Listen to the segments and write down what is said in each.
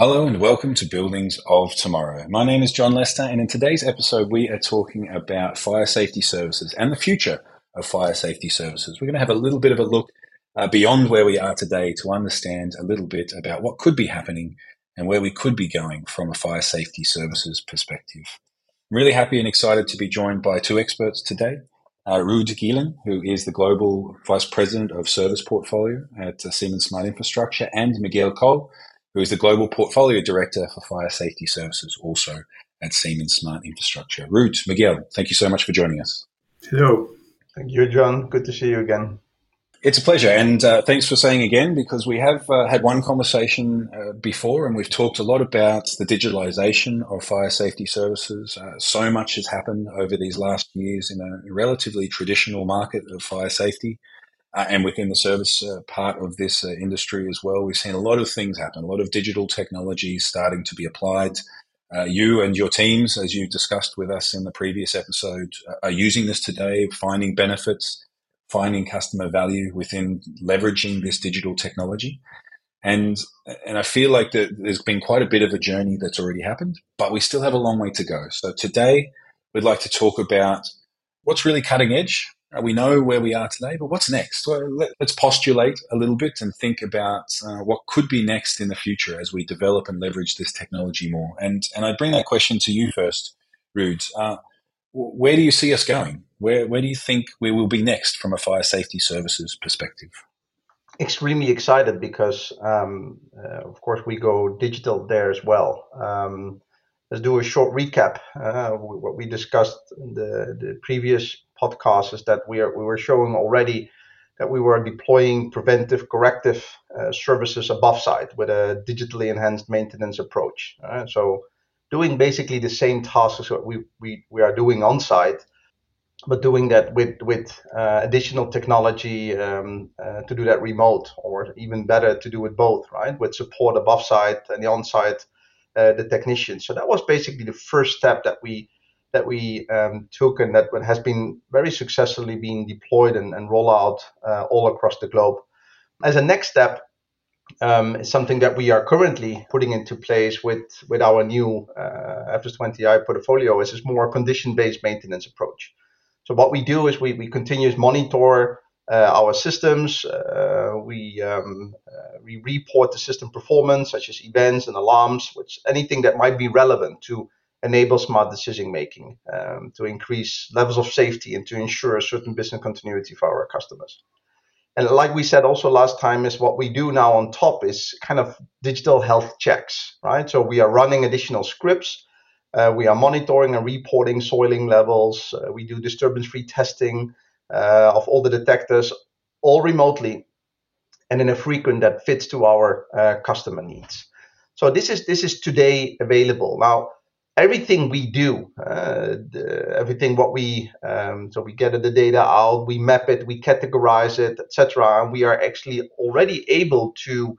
Hello and welcome to Buildings of Tomorrow. My name is John Lester, and in today's episode, we are talking about fire safety services and the future of fire safety services. We're going to have a little bit of a look uh, beyond where we are today to understand a little bit about what could be happening and where we could be going from a fire safety services perspective. I'm really happy and excited to be joined by two experts today. Uh, Ruud Geelen, who is the Global Vice President of Service Portfolio at uh, Siemens Smart Infrastructure, and Miguel Coll, who is the Global Portfolio Director for Fire Safety Services, also at Siemens Smart Infrastructure. Ruud, Miguel, thank you so much for joining us. Hello. Thank you, John. Good to see you again. It's a pleasure, and uh, thanks for saying again because we have uh, had one conversation uh, before, and we've talked a lot about the digitalization of fire safety services. Uh, so much has happened over these last years in a relatively traditional market of fire safety uh, and within the service uh, part of this uh, industry as well. We've seen a lot of things happen, a lot of digital technology starting to be applied. Uh, you and your teams, as you discussed with us in the previous episode, uh, are using this today, finding benefits, finding customer value within leveraging this digital technology. And and I feel like that there's been quite a bit of a journey that's already happened, but we still have a long way to go. So today we'd like to talk about what's really cutting edge, we know where we are today, but what's next? Well, let, us postulate a little bit and think about uh, what could be next in the future as we develop and leverage this technology more. And and I bring that question to you first, Ruud. Uh, where do you see us going? Where where do you think we will be next from a fire safety services perspective? Extremely excited because, um, uh, of course, we go digital there as well. Um, let's do a short recap. Uh, what we discussed in the, the previous podcast is that we are we were showing already that we were deploying preventive corrective uh, services above site with a digitally enhanced maintenance approach. Uh, so doing basically the same tasks that we, we, we are doing on site, but doing that with with uh, additional technology um, uh, to do that remote, or even better to do it both, right? With support above site and the on site uh, the technicians. So that was basically the first step that we that we um, took and that has been very successfully being deployed and, and out uh, all across the globe. As a next step, um, something that we are currently putting into place with, with our new uh, FS20i portfolio is this more condition-based maintenance approach. So what we do is we, we continuously monitor uh, our systems. Uh, we um, uh, we report the system performance, such as events and alarms, which anything that might be relevant to enable smart decision making, um, to increase levels of safety, and to ensure certain business continuity for our customers. And like we said also last time, is what we do now on top is kind of digital health checks, right? So we are running additional scripts. Uh, we are monitoring and reporting soiling levels. Uh, we do disturbance-free testing uh, of all the detectors, all remotely, and in a frequent that fits to our uh, customer needs. So this is this is today available now. Everything we do, uh, the, everything what we um, so we get the data out, we map it, we categorize it, etc. And we are actually already able to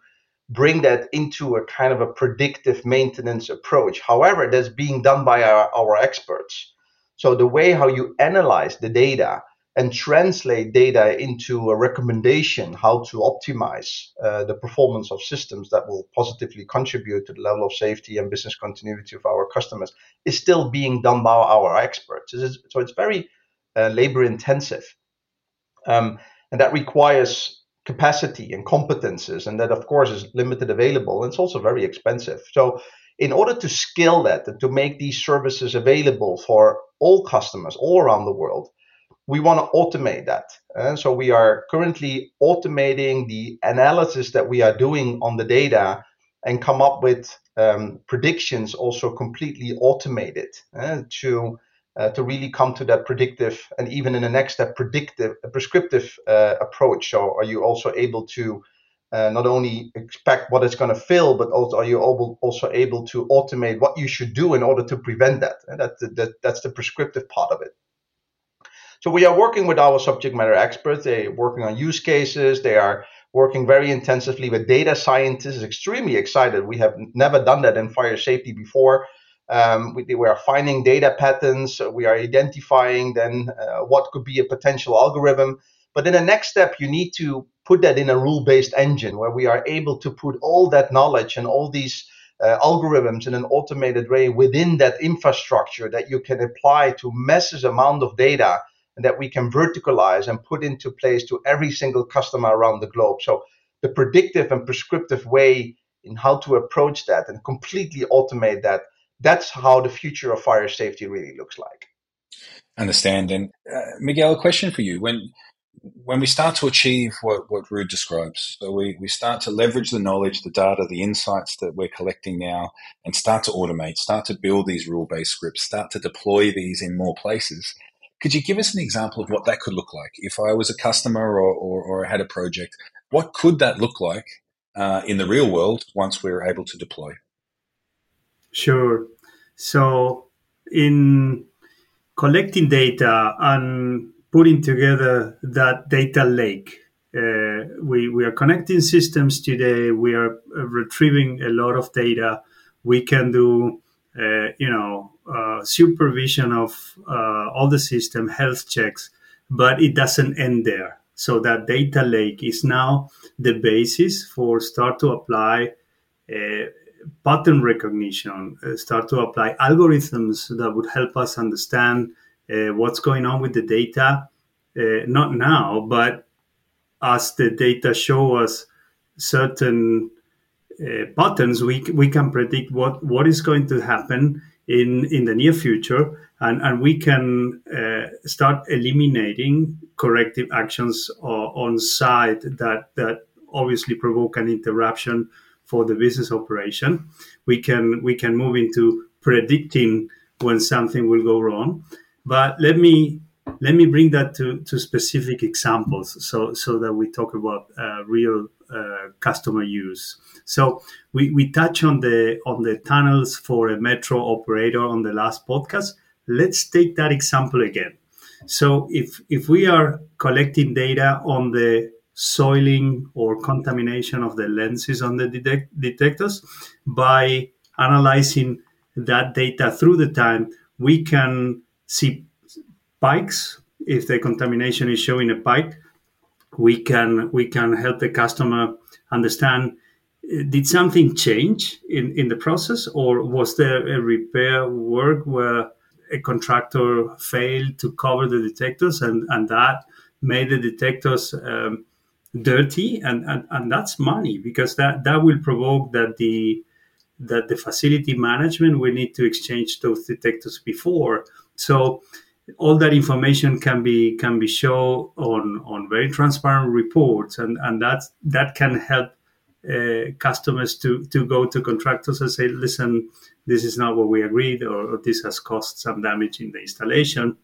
bring that into a kind of a predictive maintenance approach. However, that's being done by our, our experts. So the way how you analyze the data and translate data into a recommendation how to optimize uh, the performance of systems that will positively contribute to the level of safety and business continuity of our customers is still being done by our experts. So it's very uh, labor intensive. Um, and that requires capacity and competences, and that, of course, is limited available. And it's also very expensive. So, in order to scale that and to make these services available for all customers all around the world, we want to automate that. Uh, so we are currently automating the analysis that we are doing on the data and come up with um, predictions also completely automated uh, to uh, to really come to that predictive and even in the next step predictive prescriptive uh, approach. So are you also able to uh, not only expect what it's going to fill, but also are you also able to automate what you should do in order to prevent that? And that, that that's the prescriptive part of it. So we are working with our subject matter experts. They're working on use cases. They are working very intensively with data scientists. Extremely excited. We have never done that in fire safety before. Um, we, we, are finding data patterns. We are identifying then uh, what could be a potential algorithm. But in the next step, you need to put that in a rule-based engine where we are able to put all that knowledge and all these uh, algorithms in an automated way within that infrastructure that you can apply to massive amount of data that we can verticalize and put into place to every single customer around the globe. So the predictive and prescriptive way in how to approach that and completely automate that, that's how the future of fire safety really looks like. Understand. And uh, Miguel, a question for you. When when we start to achieve what, what Ruud describes, so we, we start to leverage the knowledge, the data, the insights that we're collecting now, and start to automate, start to build these rule based scripts, start to deploy these in more places. Could you give us an example of what that could look like? If I was a customer or, or, or had a project, what could that look like uh, in the real world once we're able to deploy? Sure. So, in collecting data and putting together that data lake. Uh, we, we are connecting systems today. We are retrieving a lot of data. We can do, uh, you know, uh, supervision of uh, all the system, health checks, but it doesn't end there. So that data lake is now the basis for start to apply uh, pattern recognition, start to apply algorithms that would help us understand uh, what's going on with the data, uh, not now, but as the data show us certain uh, patterns, we, we can predict what, what is going to happen in, in the near future, and, and we can uh, start eliminating corrective actions on site that, that obviously provoke an interruption for the business operation. We can we can move into predicting when something will go wrong, but let me let me bring that to, to specific examples so, so that we talk about uh, real uh, Uh, customer use. So we, we touch on the on the tunnels for a metro operator on the last podcast. Let's take that example again. So if if we are collecting data on the soiling or contamination of the lenses on the detect- detectors by analyzing that data through the time, we can see spikes. If the contamination is showing a spike, we can we can help the customer understand uh, did something change in, in the process? Or was there a repair work where a contractor failed to cover the detectors and, and that made the detectors um, dirty? And, and, and that's money because that, that will provoke that the that the facility management will need to exchange those detectors before. So all that information can be can be shown on on very transparent reports and and that that can help uh, customers to to go to contractors and say listen this is not what we agreed or, or, this has caused some damage in the installation.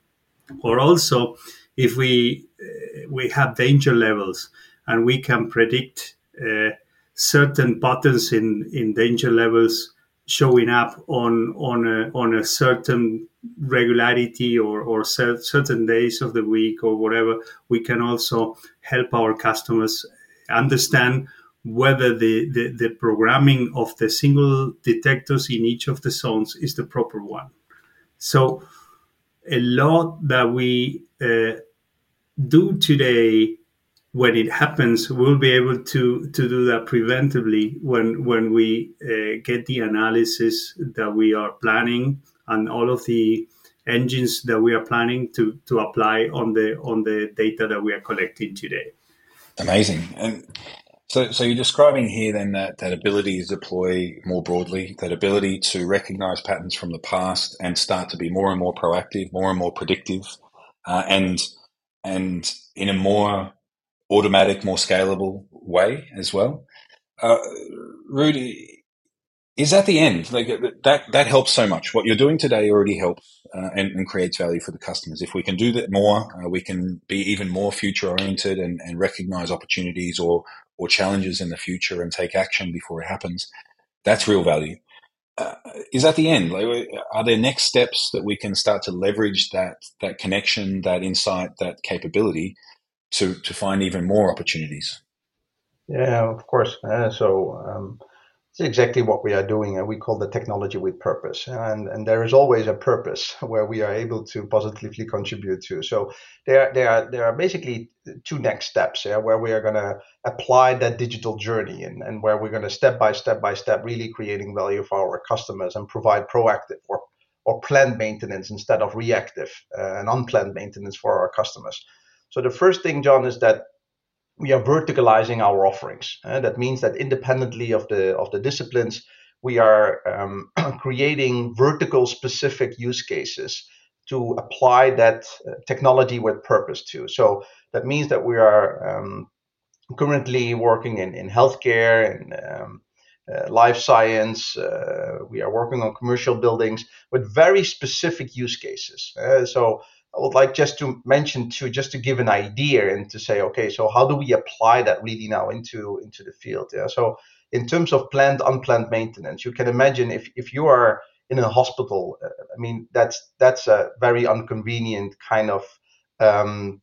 Or also if we uh, we have danger levels and we can predict uh, certain patterns in in danger levels showing up on on a, on a certain regularity or, or certain days of the week or whatever, we can also help our customers understand whether the, the, the, programming of the single detectors in each of the zones is the proper one. So, a lot that we uh, do today when it happens, we'll be able to to do that preventively when when we uh, get the analysis that we are planning and all of the engines that we are planning to to apply on the on the data that we are collecting today. Amazing. And so, so you're describing here then that, that ability to deploy more broadly, that ability to recognize patterns from the past and start to be more and more proactive, more and more predictive, uh, and and in a more automatic, more scalable way as well. Uh, Rudy, is that the end? Like that, that helps so much. What you're doing today already helps uh, and, and, creates value for the customers. If we can do that more, uh, we can be even more future oriented and, and, recognize opportunities or or challenges in the future and take action before it happens. That's real value. Uh, is that the end? Like, are there next steps that we can start to leverage that that connection, that insight, that capability to to find even more opportunities? Yeah, of course. Uh, so um, it's exactly what we are doing, and we call the technology with purpose. And and there is always a purpose where we are able to positively contribute to. So there there are there are basically two next steps yeah, where we are going to apply that digital journey and, and where we're going to step by step by step really creating value for our customers and provide proactive or or planned maintenance instead of reactive uh, and unplanned maintenance for our customers. So the first thing, John, is that we are verticalizing our offerings. Uh, that means that independently of the of the disciplines, we are um, creating vertical specific use cases to apply that uh, technology with purpose to. So that means that we are um, currently working in, in healthcare and um, uh, life science. Uh, we are working on commercial buildings with very specific use cases. Uh, so I would like just to mention to just to give an idea and to say, okay, so how do we apply that really now into into the field? Yeah. So in terms of planned unplanned maintenance, you can imagine if if you are in a hospital, uh, I mean that's that's a very inconvenient kind of um,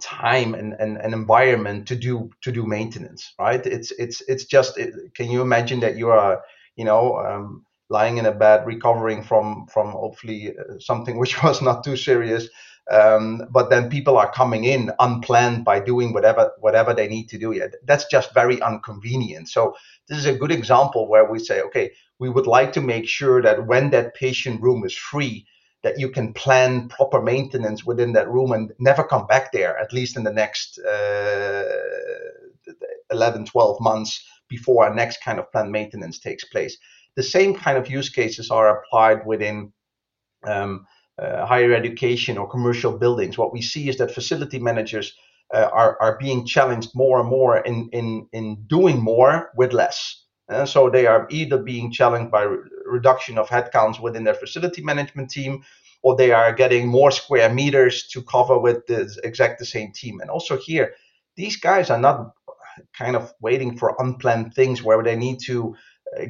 time and, and, and environment to do to do maintenance, right? It's it's it's just it, can you imagine that you are you know um, lying in a bed recovering from from hopefully uh, something which was not too serious. Um, but then people are coming in unplanned by doing whatever whatever they need to do. Yeah, that's just very inconvenient. So this is a good example where we say okay we would like to make sure that when that patient room is free that you can plan proper maintenance within that room and never come back there at least in the next uh, 11 12 months before our next kind of planned maintenance takes place the same kind of use cases are applied within um, uh, higher education or commercial buildings. What we see is that facility managers uh, are, are being challenged more and more in, in, in doing more with less. Uh, so they are either being challenged by re- reduction of headcounts within their facility management team, or they are getting more square meters to cover with the exact the same team. And also here, these guys are not kind of waiting for unplanned things where they need to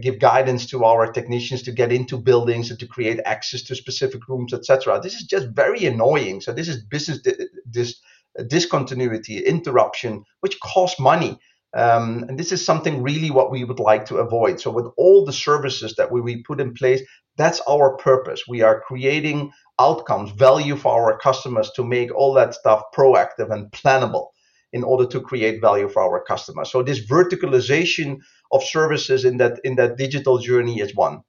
give guidance to our technicians to get into buildings and to create access to specific rooms, etc. This is just very annoying. So this is business this discontinuity, interruption, which costs money. Um, and this is something really what we would like to avoid. So with all the services that we, we put in place, that's our purpose. We are creating outcomes, value for our customers to make all that stuff proactive and plannable in order to create value for our customers. So this verticalization of services in that in that digital journey is one.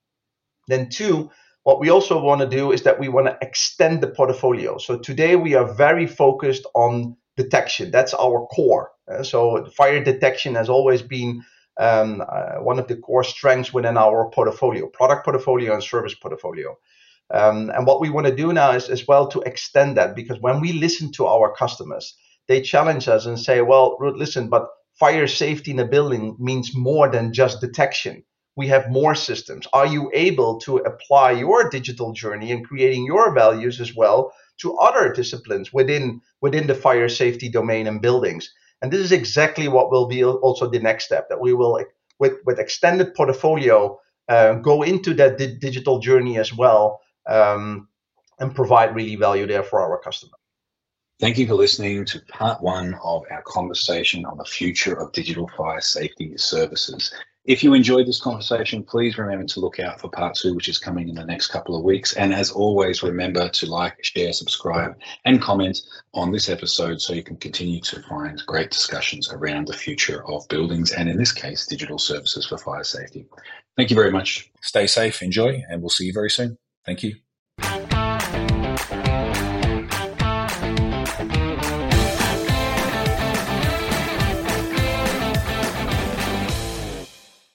Then two, what we also want to do is that we want to extend the portfolio. So today we are very focused on detection. That's our core. Uh, so fire detection has always been um, uh, one of the core strengths within our portfolio, product portfolio and service portfolio. Um, and what we want to do now is as well to extend that because when we listen to our customers, they challenge us and say, well, Ruud, listen, but fire safety in a building means more than just detection. We have more systems. Are you able to apply your digital journey and creating your values as well to other disciplines within within the fire safety domain and buildings? And this is exactly what will be also the next step that we will with with extended portfolio uh, go into that di- digital journey as well um, and provide really value there for our customers. Thank you for listening to part one of our conversation on the future of digital fire safety services. If you enjoyed this conversation, please remember to look out for part two, which is coming in the next couple of weeks. And as always, remember to like, share, subscribe, and comment on this episode so you can continue to find great discussions around the future of buildings and, in this case, digital services for fire safety. Thank you very much. Stay safe, enjoy, and we'll see you very soon. Thank you.